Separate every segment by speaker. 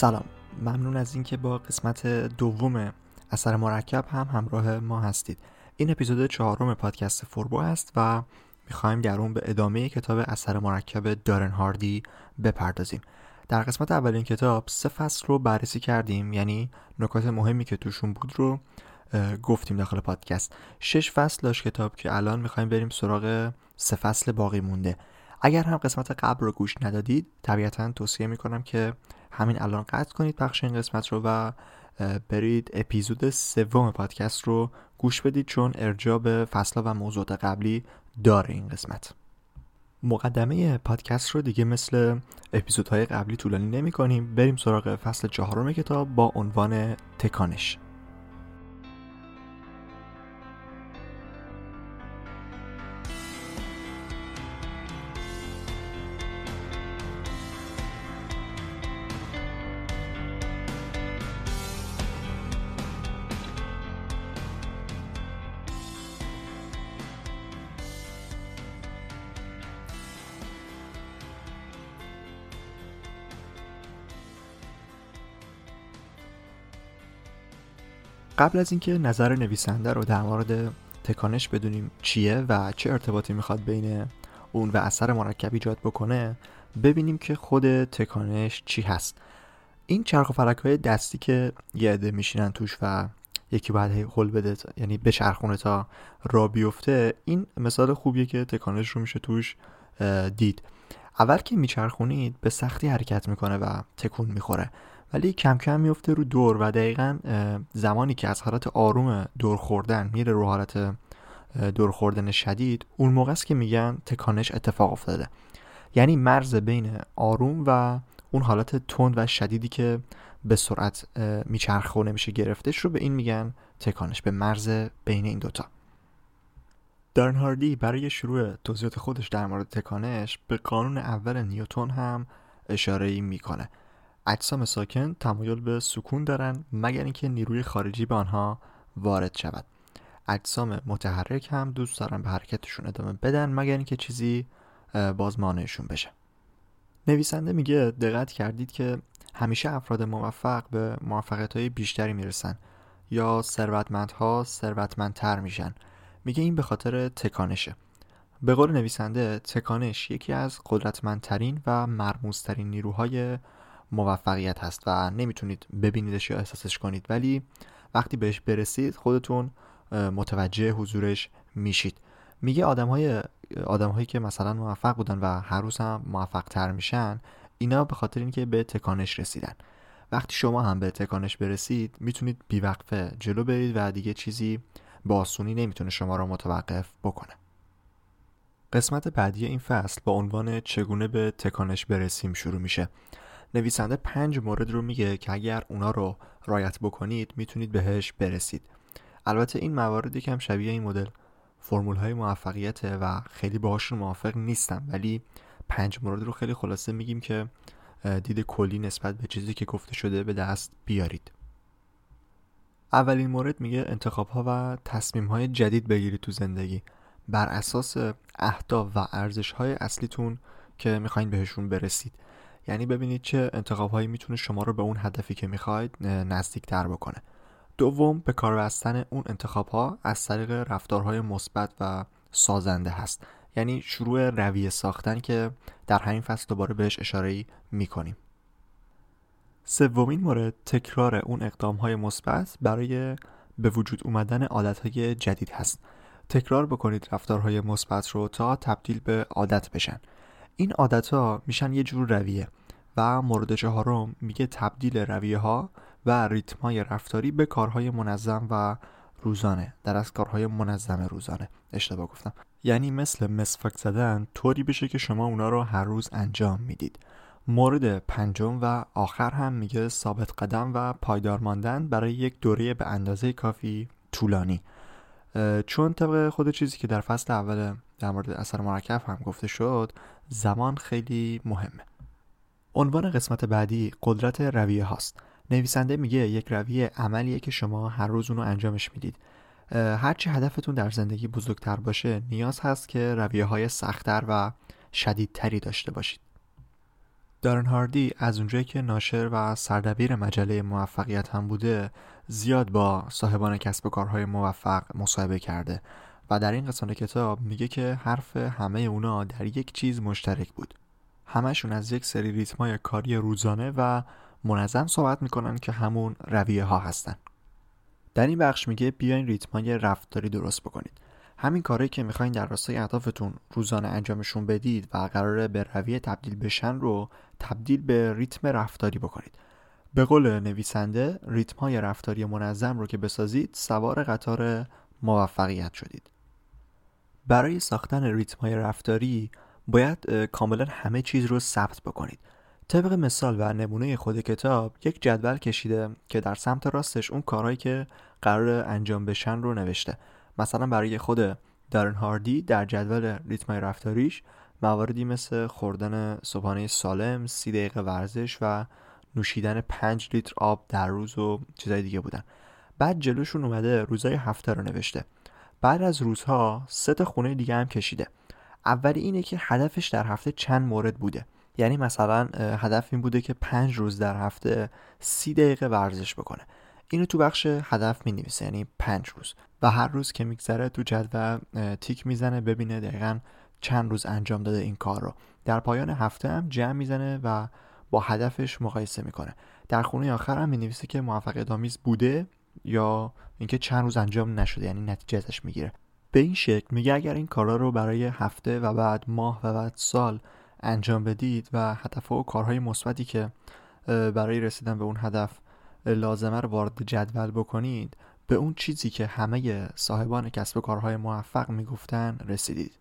Speaker 1: سلام. ممنون از اینکه با قسمت دوم اثر مرکب هم همراه ما هستید. این اپیزود چهارم پادکست فوربو هست و می‌خوایم درون به ادامه کتاب اثر مرکب دارن هاردی بپردازیم. در قسمت اول این کتاب سه فصل رو بررسی کردیم یعنی نکات مهمی که توشون بود رو گفتیم داخل پادکست. شش فصل داشت کتاب که الان می‌خوایم بریم سراغ سه فصل باقی مونده. اگر هم قسمت قبل رو گوش ندادید طبیعتا توصیه می‌کنم که همین الان قطع کنید پخش این قسمت رو و برید اپیزود سوم پادکست رو گوش بدید چون ارجاع به فصل و موضوعات قبلی داره این قسمت. مقدمه پادکست رو دیگه مثل اپیزودهای قبلی طولانی نمی کنیم بریم سراغ فصل چهارم کتاب با عنوان تکانش. قبل از اینکه نظر نویسنده رو در مورد تکانش بدونیم چیه و چه ارتباطی می‌خواد بین اون و اثر مرکب ایجاد بکنه ببینیم که خود تکانش چی هست. این چرخ و فلک های دستی که یه عده میشینن توش و یکی باید هل بده یعنی بچرخونه تا را بیفته این مثال خوبیه که تکانش رو میشه توش دید. اول که میچرخونید به سختی حرکت می‌کنه و تکون می‌خوره. ولی کم کم میفته رو دور و دقیقا زمانی که از حالت آروم دور خوردن میره رو حالت دور خوردن شدید اون موقع است که میگن تکانش اتفاق افتاده. یعنی مرز بین آروم و اون حالت تند و شدیدی که به سرعت میچرخه و نمیشه گرفتش رو به این میگن تکانش به مرز بین این دوتا. دارن هاردی برای شروع توضیحات خودش در مورد تکانش به قانون اول نیوتون هم اشاره می‌کنه. اجسام ساکن تمایل به سکون دارند مگر اینکه نیروی خارجی به آنها وارد شود. اجسام متحرک هم دوست دارن به حرکتشون ادامه بدن مگر اینکه چیزی باز مانعشون بشه. نویسنده میگه دقت کردید که همیشه افراد موفق به موفقیت های بیشتری می‌رسن یا ثروتمندها ثروتمندتر میشن. میگه این به خاطر تکانشه. به قول نویسنده تکانش یکی از قدرتمندترین و مرموزترین نیروهای موفقیت هست و نمی‌تونید ببینیدش یا احساسش کنید. ولی وقتی بهش برسید خودتون متوجه حضورش میشید. میگه آدم های آدم هایی که مثلا موفق بودن و هر روز هم موفق تر میشن اینا به خاطر اینکه به تکانش رسیدن. وقتی شما هم به تکانش برسید می‌تونید بیوقفه جلو برید و دیگه چیزی با آسونی نمی‌تونه شما را متوقف بکنه. قسمت بعدی این فصل با عنوان چگونه به تکانش برسیم شروع میشه. نویسنده پنج مورد رو میگه که اگر اونا رو رایت بکنید می‌تونید بهش برسید. البته این موارد یکم شبیه این مدل. فرمول های موفقیت و خیلی باهاشون موافق نیستم ولی پنج مورد رو خیلی خلاصه میگیم که دید کلی نسبت به چیزی که گفته شده به دست بیارید. اولین مورد میگه انتخاب ها و تصمیم های جدید بگیرید تو زندگی. بر اساس اهداف و ارزش های اصلیتون که می‌خواین بهشون برسید. یعنی ببینید چه انتخاب هایی می‌تونه شما رو به اون هدفی که می‌خواید نزدیک تر بکنه. دوم به کار بستن اون انتخاب ها از طریق رفتارهای مثبت و سازنده هست. یعنی شروع رویه ساختن که در همین فصل دوباره بهش اشاره می‌کنیم. سومین مورد تکرار اون اقدام های مثبت برای به وجود اومدن عادت های جدید هست. تکرار بکنید رفتارهای مثبت رو تا تبدیل به عادت بشن. این عادت میشن یه جور رویه و مورد چهارم میگه تبدیل رویه ها و ریتمای رفتاری به کارهای منظم و روزانه. در از کارهای منظم روزانه. اشتباه گفتم. یعنی مثل مسواک زدن طوری بشه که شما اونا رو هر روز انجام می‌دید. مورد پنجم و آخر هم میگه ثابت قدم و پایدار ماندن برای یک دوره به اندازه کافی طولانی. چون طبق خود چیزی که در فصل اول در مورد اثر مرکب هم گفته شد زمان خیلی مهمه. عنوان قسمت بعدی قدرت رویه هاست. نویسنده میگه یک رویه عملیه که شما هر روز اونو انجامش می‌دید. هرچی هدفتون در زندگی بزرگتر باشه نیاز هست که رویه های سختتر و شدیدتری داشته باشید. دارن هاردی از اونجایی که ناشر و سردبیر مجله موفقیت هم بوده زیاد با صاحبان کسب و کارهای موفق مصاحبه کرده. و در این قسمت کتاب میگه که حرف همه اونا در یک چیز مشترک بود. همشون از یک سری ریتمای کاری روزانه و منظم صحبت می‌کنن که همون رویه ها هستن. در این بخش میگه بیاین ریتمای رفتاری درست بکنید. همین کاری که می‌خواین در راستای اهدافتون روزانه انجامشون بدید و قراره به رویه تبدیل بشن رو تبدیل به ریتم رفتاری بکنید. به قول نویسنده ریتم های رفتاری منظم رو که بسازید سوار قطار موفقیت شدید. برای ساختن ریتم های رفتاری باید کاملا همه چیز رو ثبت بکنید. طبق مثال و نمونه خود کتاب یک جدول کشیده که در سمت راستش اون کارهایی که قرار انجام بشن رو نوشته. مثلا برای خود دارن هاردی در جدول ریتمای رفتاریش مواردی مثل خوردن صبحانه سالم، سی دقیقه ورزش و نوشیدن 5 لیتر آب در روز و چیزای دیگه بودن. بعد جلوشون اومده روزای هفته رو نوشته. بعد از روزها سه تا خونه دیگه هم کشیده. اولی اینه که هدفش در هفته چند مورد بوده. یعنی مثلا هدف این بوده که پنج روز در هفته سی دقیقه ورزش بکنه. اینو تو بخش هدف می نویسه یعنی پنج روز. و هر روز که میگذره تو جدول تیک می‌زنه ببینه دقیقا چند روز انجام داده این کار رو. در پایان هفته هم جمع می‌زنه و با هدفش مقایسه می‌کنه. در خونه آخر هم می‌نویسه که موفقیت آمیز بوده یا اینکه چند روز انجام نشده یعنی نتیجه ازش می‌گیره. به این شکل میگه اگر این کارا رو برای هفته و بعد ماه و بعد سال انجام بدید و هدف و کارهای مثبتی که برای رسیدن به اون هدف لازمه رو وارد جدول بکنید به اون چیزی که همه صاحبان کسب و کارهای موفق می‌گفتن رسیدید.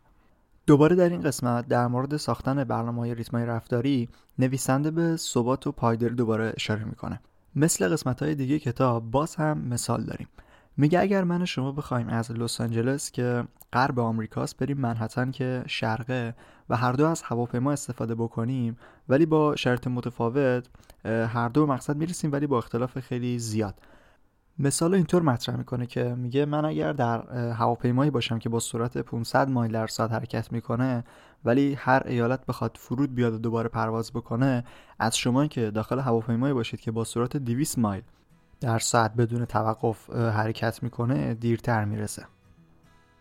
Speaker 1: دوباره در این قسمت در مورد ساختن برنامه های ریتمای رفتاری نویسنده به ثبات و پایداری دوباره اشاره می‌کنه. مثل قسمت های دیگه کتاب باز هم مثال داریم. میگه اگر من و شما بخوایم از لس آنجلس که غرب آمریکاست بریم منحتن که شرقه و هر دو از هواپیما استفاده بکنیم ولی با شرط متفاوت هر دو مقصد می‌رسیم ولی با اختلاف خیلی زیاد. مثال اینطور مطرح می‌کنه که میگه من اگر در هواپیمایی باشم که با سرعت 500 مایل در ساعت حرکت می‌کنه ولی هر ایالت بخواد فرود بیاد و دوباره پرواز بکنه از شما که داخل هواپیمایی باشید که با سرعت 200 مایل در ساعت بدون توقف حرکت می‌کنه دیرتر می‌رسه.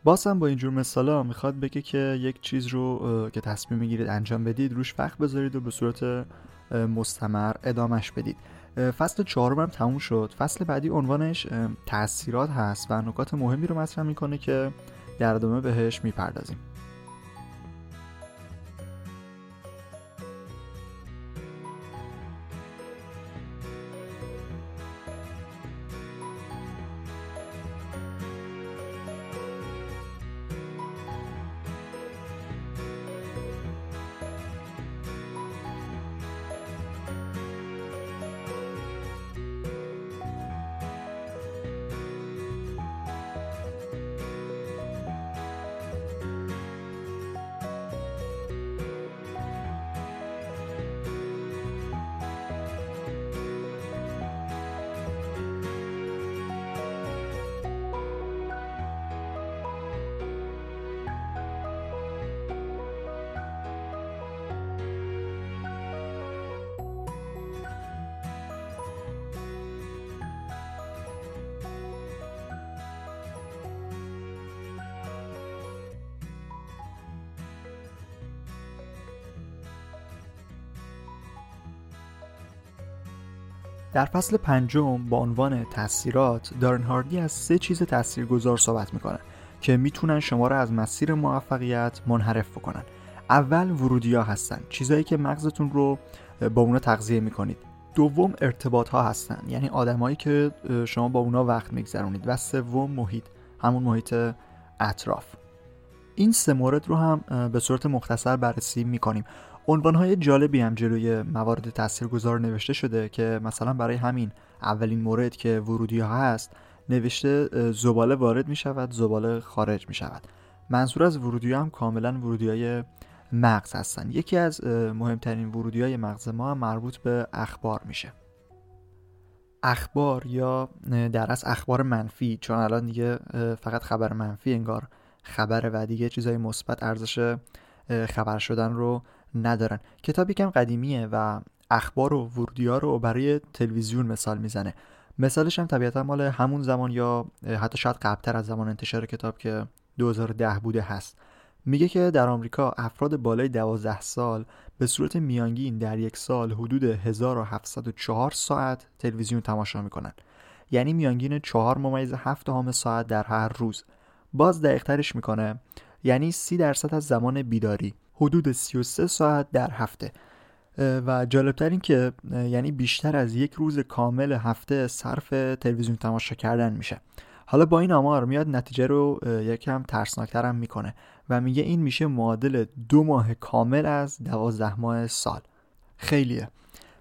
Speaker 1: باز هم با اینجور مثالا می‌خواد بگه که یک چیز رو که تصمیم می‌گیرید انجام بدید روش وقت بذارید و به صورت مستمر ادامش بدید. فصل چهارم هم تموم شد. فصل بعدی عنوانش تاثیرات هست و نکات مهمی رو مطرح می‌کنه که در ادامه بهش می‌پردازیم. در فصل پنجم با عنوان تاثیرات دارن هاردی از سه چیز تاثیرگذار صحبت می‌کنه که می‌تونن شما را از مسیر موفقیت منحرف بکنن. اول ورودی ها هستن چیزایی که مغزتون رو با اونا تغذیه می‌کنید. دوم ارتباط ها هستن یعنی آدمایی که شما با اونا وقت میگذرونید. و سوم محیط همون محیط اطراف. این سه مورد رو هم به صورت مختصر بررسی می‌کنیم. عنوانهای جالبی هم جلوی موارد تاثیرگذار نوشته شده که مثلا برای همین اولین مورد که ورودی ها هست نوشته زباله وارد می شود زباله خارج می شود منظور از ورودی هم کاملا ورودی های مغز هستن. یکی از مهمترین ورودی های مغز ما مربوط به اخبار میشه. اخبار یا در از اخبار منفی چون الان دیگه فقط خبر منفی انگار خبر و دیگه چیزای مثبت ارزش خبر شدن رو ندارن. کتاب یکم قدیمیه و اخبار و ورودی ها رو برای تلویزیون مثال می‌زنه. مثالش هم طبیعتا مال همون زمان یا حتی شاید قبلتر از زمان انتشار کتاب که 2010 بوده هست. میگه که در آمریکا افراد بالای 12 سال به صورت میانگین در یک سال حدود 1704 ساعت تلویزیون تماشا می‌کنن. یعنی میانگین 4 ممیز 7 همه ساعت در هر روز. باز دقیقترش می‌کنه. یعنی 30 درصد از زمان بیداری. حدود 33 ساعت در هفته. و جالبتر این که یعنی بیشتر از یک روز کامل هفته صرف تلویزیون تماشا کردن میشه. حالا با این آمار میاد نتیجه رو یکم ترسناکتر هم می‌کنه و میگه این میشه معادل دو ماه کامل از دوازده ماه سال. خیلیه.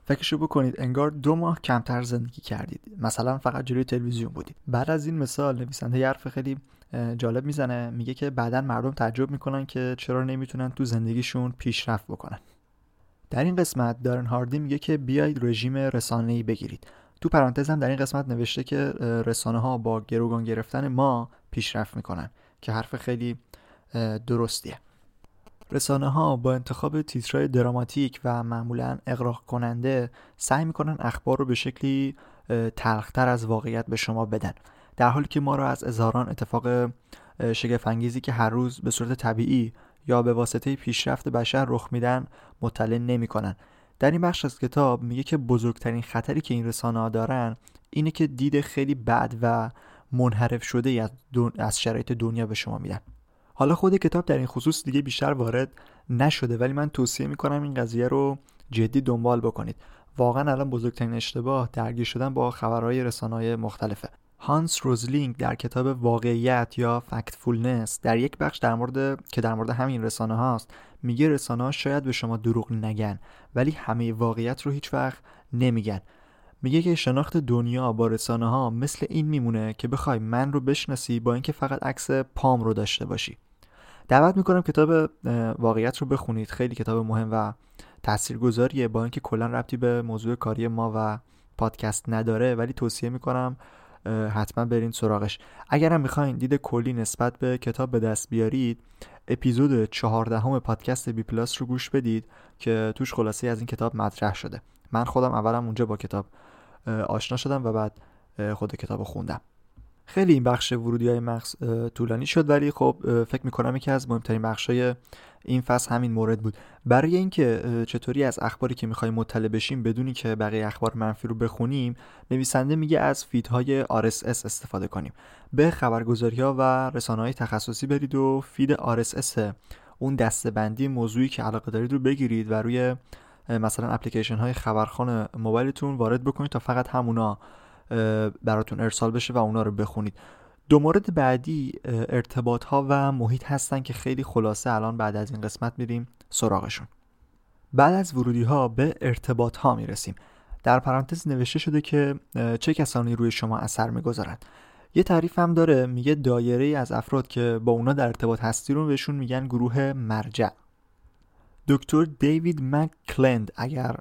Speaker 1: فکرشو بکنید انگار دو ماه کمتر زندگی کردید. مثلا فقط جلوی تلویزیون بودید. بعد از این مثال نویسنده حرف خیلی جالب می‌زنه. میگه که بعدا مردم تعجب می‌کنن که چرا نمی‌تونن تو زندگیشون پیشرفت بکنن. در این قسمت دارن هاردی میگه که بیاید رژیم رسانه‌ای بگیرید. تو پرانتز هم در این قسمت نوشته که رسانه ها با گروگان گرفتن ما پیشرفت می‌کنن که حرف خیلی درستیه. رسانه ها با انتخاب تیترهای دراماتیک و معمولا اقراق کننده سعی می‌کنن اخبار رو به شکلی تلختر از واقعیت به شما بدن. در حالی که ما رو از اظهاران اتفاق شگفنگیزی که هر روز به صورت طبیعی یا به واسطه پیشرفت بشر رخ میدن مطلع نمی‌کنن. در این بخش از کتاب میگه که بزرگترین خطری که این رسانه ها دارن اینه که دید خیلی بد و منحرف شده از, از شرایط دنیا به شما میدن. حالا خود کتاب در این خصوص دیگه بیشتر وارد نشده ولی من توصیه می‌کنم این قضیه رو جدی دنبال بکنید. واقعا الان بزرگترین اشتباه درگیر شدن با خبرهای رسانه‌های مختلفه. هانس روزلینگ در کتاب واقعیت یا فکتفولنس در یک بخش در مورد که در مورد همین رسانه هاست میگه رسانه ها شاید به شما دروغ نگن ولی همه واقعیت رو هیچ وقت نمیگن. میگه که شناخت دنیا با رسانه ها مثل این میمونه که بخوای من رو بشناسی با اینکه فقط عکس پام رو داشته باشی. دعوت می‌کنم کتاب واقعیت رو بخونید. خیلی کتاب مهم و تاثیرگذاریه. با اینکه کلا ربطی به موضوع کاری ما و پادکست نداره ولی توصیه می‌کنم حتما برین سراغش. اگرم می‌خواین دید کلی نسبت به کتاب به دست بیارید اپیزود چهاردهم پادکست بی پلاس رو گوش بدید که توش خلاصه از این کتاب مطرح شده. من خودم اولم اونجا با کتاب آشنا شدم و بعد خود کتاب خوندم. خیلی این بخش ورودی های مغز طولانی شد ولی خب فکر می‌کنم یکی از مهمترین بخش های این فصل همین مورد بود. برای اینکه چطوری از اخباری که می‌خوایم مطلع بشیم بدونی که بقیه اخبار منفی رو بخونیم نویسنده میگه از فیدهای RSS استفاده کنیم. به خبرگزاری ها و رسانه های تخصصی برید و فید RSS اون دستبندی موضوعی که علاقه دارید رو بگیرید و روی مثلا اپلیکیشن های خبرخان موبایلتون وارد بکنید تا فقط همونا براتون ارسال بشه و اونا رو بخونید. دو مورد بعدی ارتباط ها و محیط هستن که خیلی خلاصه الان بعد از این قسمت میریم سراغشون. بعد از ورودی ها به ارتباط ها می‌رسیم. در پرانتز نوشته شده که چه کسانی روی شما اثر می‌گذارند. یه تعریف هم داره میگه دایره از افراد که با اونا در ارتباط هستی رو بهشون میگن گروه مرجع. دکتر دیوید مکلند اگر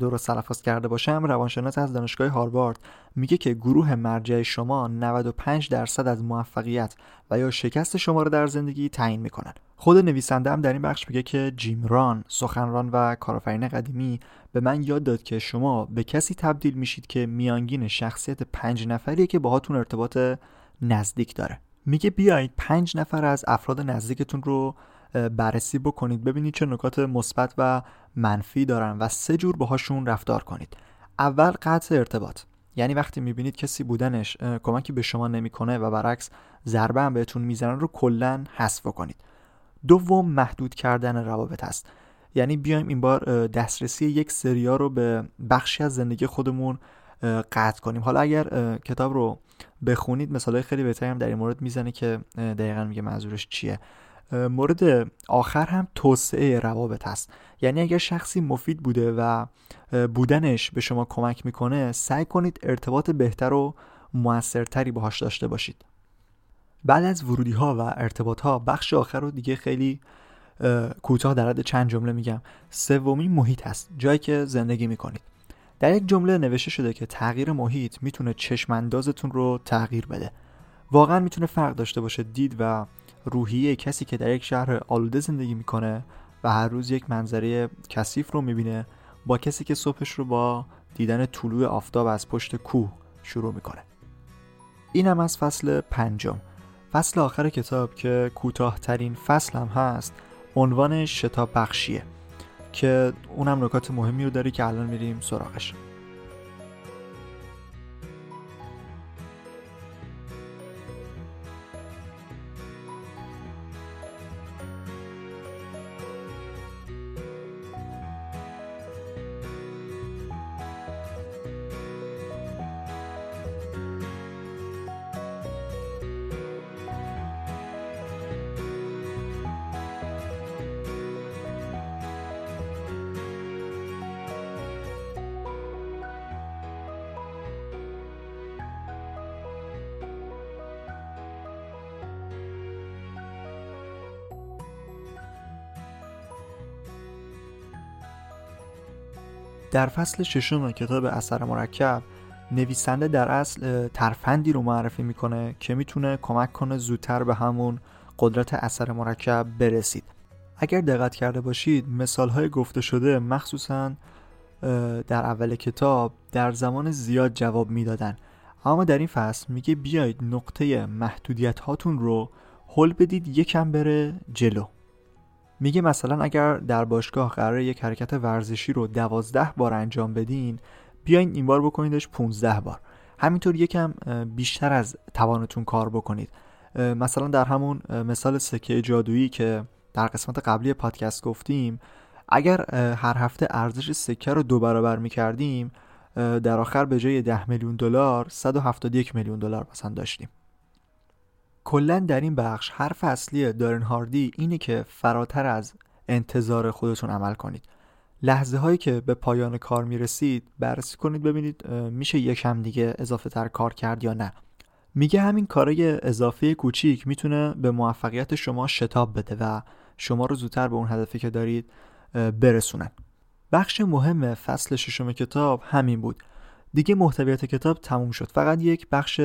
Speaker 1: درست تلفظ کرده باشم روانشناس از دانشگاه هاروارد میگه که گروه مرجع شما 95 درصد از موفقیت و یا شکست شما رو در زندگی تعیین می‌کنن. خود نویسنده هم در این بخش میگه که جیم ران سخنران و کارآفرین قدیمی به من یاد داد که شما به کسی تبدیل میشید که میانگین شخصیت پنج نفریه که باهاتون ارتباط نزدیک داره. میگه بیایید پنج نفر از افراد نزدیکتون رو بررسی بکنید ببینید چه نکات مثبت و منفی دارن و سه جور باهاشون رفتار کنید. اول قطع ارتباط. یعنی وقتی می‌بینید کسی بودنش کمکی به شما نمی‌کنه و برعکس ضربه هم بهتون می‌زنن رو کلا حذف کنید. دوم محدود کردن روابط است. یعنی بیایم این بار دسترسی یک سریا رو به بخشی از زندگی خودمون قطع کنیم. حالا اگر کتاب رو بخونید مثالای خیلی بهتری هم در این مورد می‌زنه که دقیقا میگه منظورش چیه. مورد آخر هم توسعه روابط هست یعنی اگر شخصی مفید بوده و بودنش به شما کمک می‌کنه سعی کنید ارتباط بهتر و موثرتری باهاش داشته باشید. بعد از ورودی ها و ارتباط ها بخش آخر رو دیگه خیلی کوتاه در حد چند جمله میگم. سومی محیط هست جایی که زندگی می‌کنید. در یک جمله نوشته شده که تغییر محیط می‌تونه چشم رو تغییر بده. واقعا می‌تونه فرق داشته باشه دید و روحیه کسی که در یک شهر آلوده زندگی می‌کنه و هر روز یک منظره کثیف رو می‌بینه با کسی که صبحش رو با دیدن طلوع آفتاب از پشت کوه شروع می‌کنه. این هم از فصل پنجم. فصل آخر کتاب که کوتاهترین فصل هم هست عنوانش شتاب بخشیه که اونم نکات مهمی رو داری که الان میریم سراغش. در فصل ششم کتاب اثر مرکب نویسنده در اصل ترفندی رو معرفی می‌کنه که می‌تونه کمک کنه زودتر به همون قدرت اثر مرکب برسید. اگر دقت کرده باشید مثال های گفته شده مخصوصا در اول کتاب در زمان زیاد جواب می‌دادن. اما در این فصل میگه بیاید نقطه محدودیت هاتون رو حل بدید یکم بره جلو. میگه مثلا اگر در باشگاه قرار یک حرکت ورزشی رو دوازده بار انجام بدین بیاین این بار بکنیدش 15 بار. همینطور یکم بیشتر از توانتون کار بکنید. مثلا در همون مثال سکه جادویی که در قسمت قبلی پادکست گفتیم اگر هر هفته ارزش سکه رو دو برابر می‌کردیم در آخر به جای 10 میلیون دلار 171 میلیون دلار مثلا داشتیم. کلا در این بخش حرف اصلی دارن هاردی اینه که فراتر از انتظار خودتون عمل کنید. لحظه هایی که به پایان کار می‌رسید بررسی کنید ببینید میشه یکم دیگه اضافه تر کار کرد یا نه. میگه همین کارای اضافه کوچیک می‌تونه به موفقیت شما شتاب بده و شما رو زودتر به اون هدفی که دارید برسونن بخش مهم فصل ششم کتاب همین بود. دیگه محتویات کتاب تموم شد. فقط یک بخش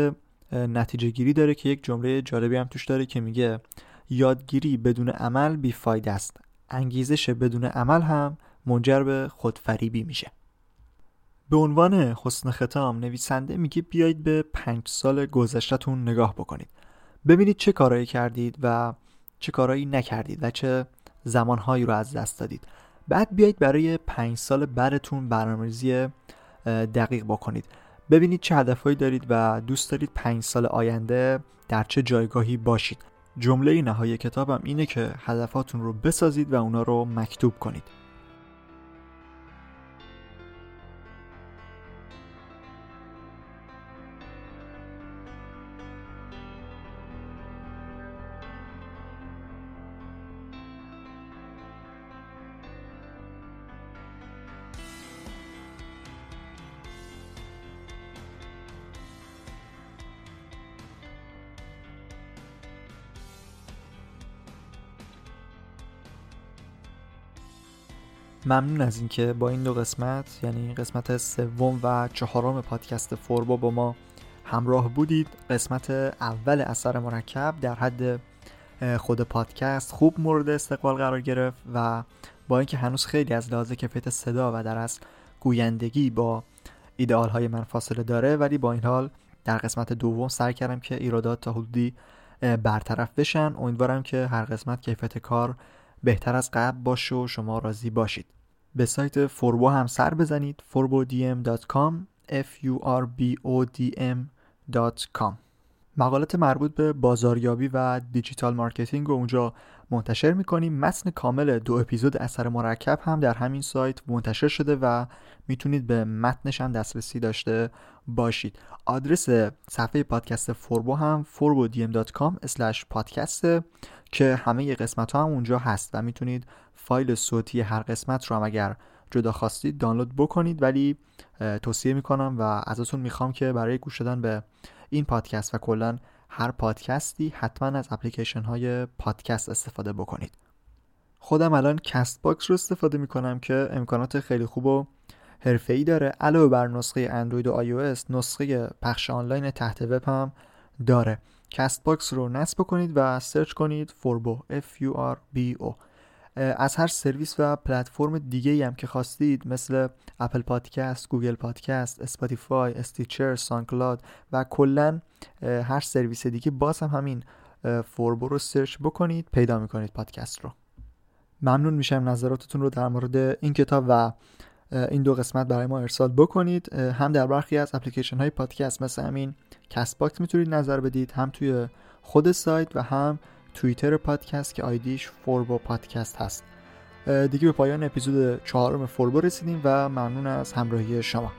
Speaker 1: نتیجه گیری داره که یک جمله جالبی هم توش داره که میگه یادگیری بدون عمل بیفایده است. انگیزش بدون عمل هم منجر به خودفریبی میشه. به عنوان حسن ختام نویسنده میگه بیایید به پنج سال گذشتهتون نگاه بکنید. ببینید چه کارایی کردید و چه کارایی نکردید و چه زمانهایی رو از دست دادید. بعد بیایید برای پنج سال بعدتون برنامه‌ریزی دقیق بکنید. ببینید چه هدفهایی دارید و دوست دارید پنج سال آینده در چه جایگاهی باشید. جمله نهایی کتابم اینه که هدفاتون رو بسازید و اونا رو مکتوب کنید. ممنون از اینکه با این دو قسمت یعنی قسمت سوم و چهارم پادکست فوربا با ما همراه بودید. قسمت اول اثر مرکب در حد خود پادکست خوب مورد استقبال قرار گرفت و با اینکه هنوز خیلی از لحاظ کیفیت صدا و در اصل گویندگی با ایدئال های من فاصله داره ولی با این حال در قسمت دوم سعی کردم که ایرادات تا حدودی برطرف بشن. امیدوارم که هر قسمت کیفیت کار بهتر از قبل باشه و شما راضی باشید. به سایت فوربو هم سر بزنید forbodm.com f u r b o d m.com مقالات مربوط به بازاریابی و digital marketing رو اونجا منتشر می‌کنیم. متن کامل دو اپیزود اثر مرکب هم در همین سایت منتشر شده و می‌تونید به متنش هم دسترسی داشته باشید. آدرس صفحه پادکست فوربو هم forbodm.com پادکست که همه قسمت ها هم اونجا هست و می‌تونید فایل صوتی هر قسمت رو هم اگر جدا خواستید دانلود بکنید. ولی توصیه می‌کنم و ازتون می‌خوام که برای گوش دادن به این پادکست و کلا هر پادکستی حتما از اپلیکیشن های پادکست استفاده بکنید. خودم الان کست باکس رو استفاده می‌کنم که امکانات خیلی خوب و حرفه‌ای داره. علاوه بر نسخه اندروید و آی نسخه پخش آنلاین تحت وب هم داره. کست باکس رو نصب کنید و search کنید فوربو F U R B O. از هر سرویس و پلتفرم دیگه هم که خواستید مثل اپل پادکست، گوگل پادکست، اسپاتیفای، استیچر، سانکلاد و کلا هر سرویس دیگه باز هم همین فوربو رو search بکنید پیدا می‌کنید پادکست رو. ممنون میشم نظراتتون رو در مورد این کتاب و این دو قسمت برای ما ارسال بکنید. هم در برخی از اپلیکیشن های پادکست مثل همین کست باکس می‌تونید نظر بدید هم توی خود سایت و هم توییتر پادکست که آیدیش فوربو پادکست هست. دیگه به پایان اپیزود چهارم فوربو رسیدیم و ممنون از همراهی شما.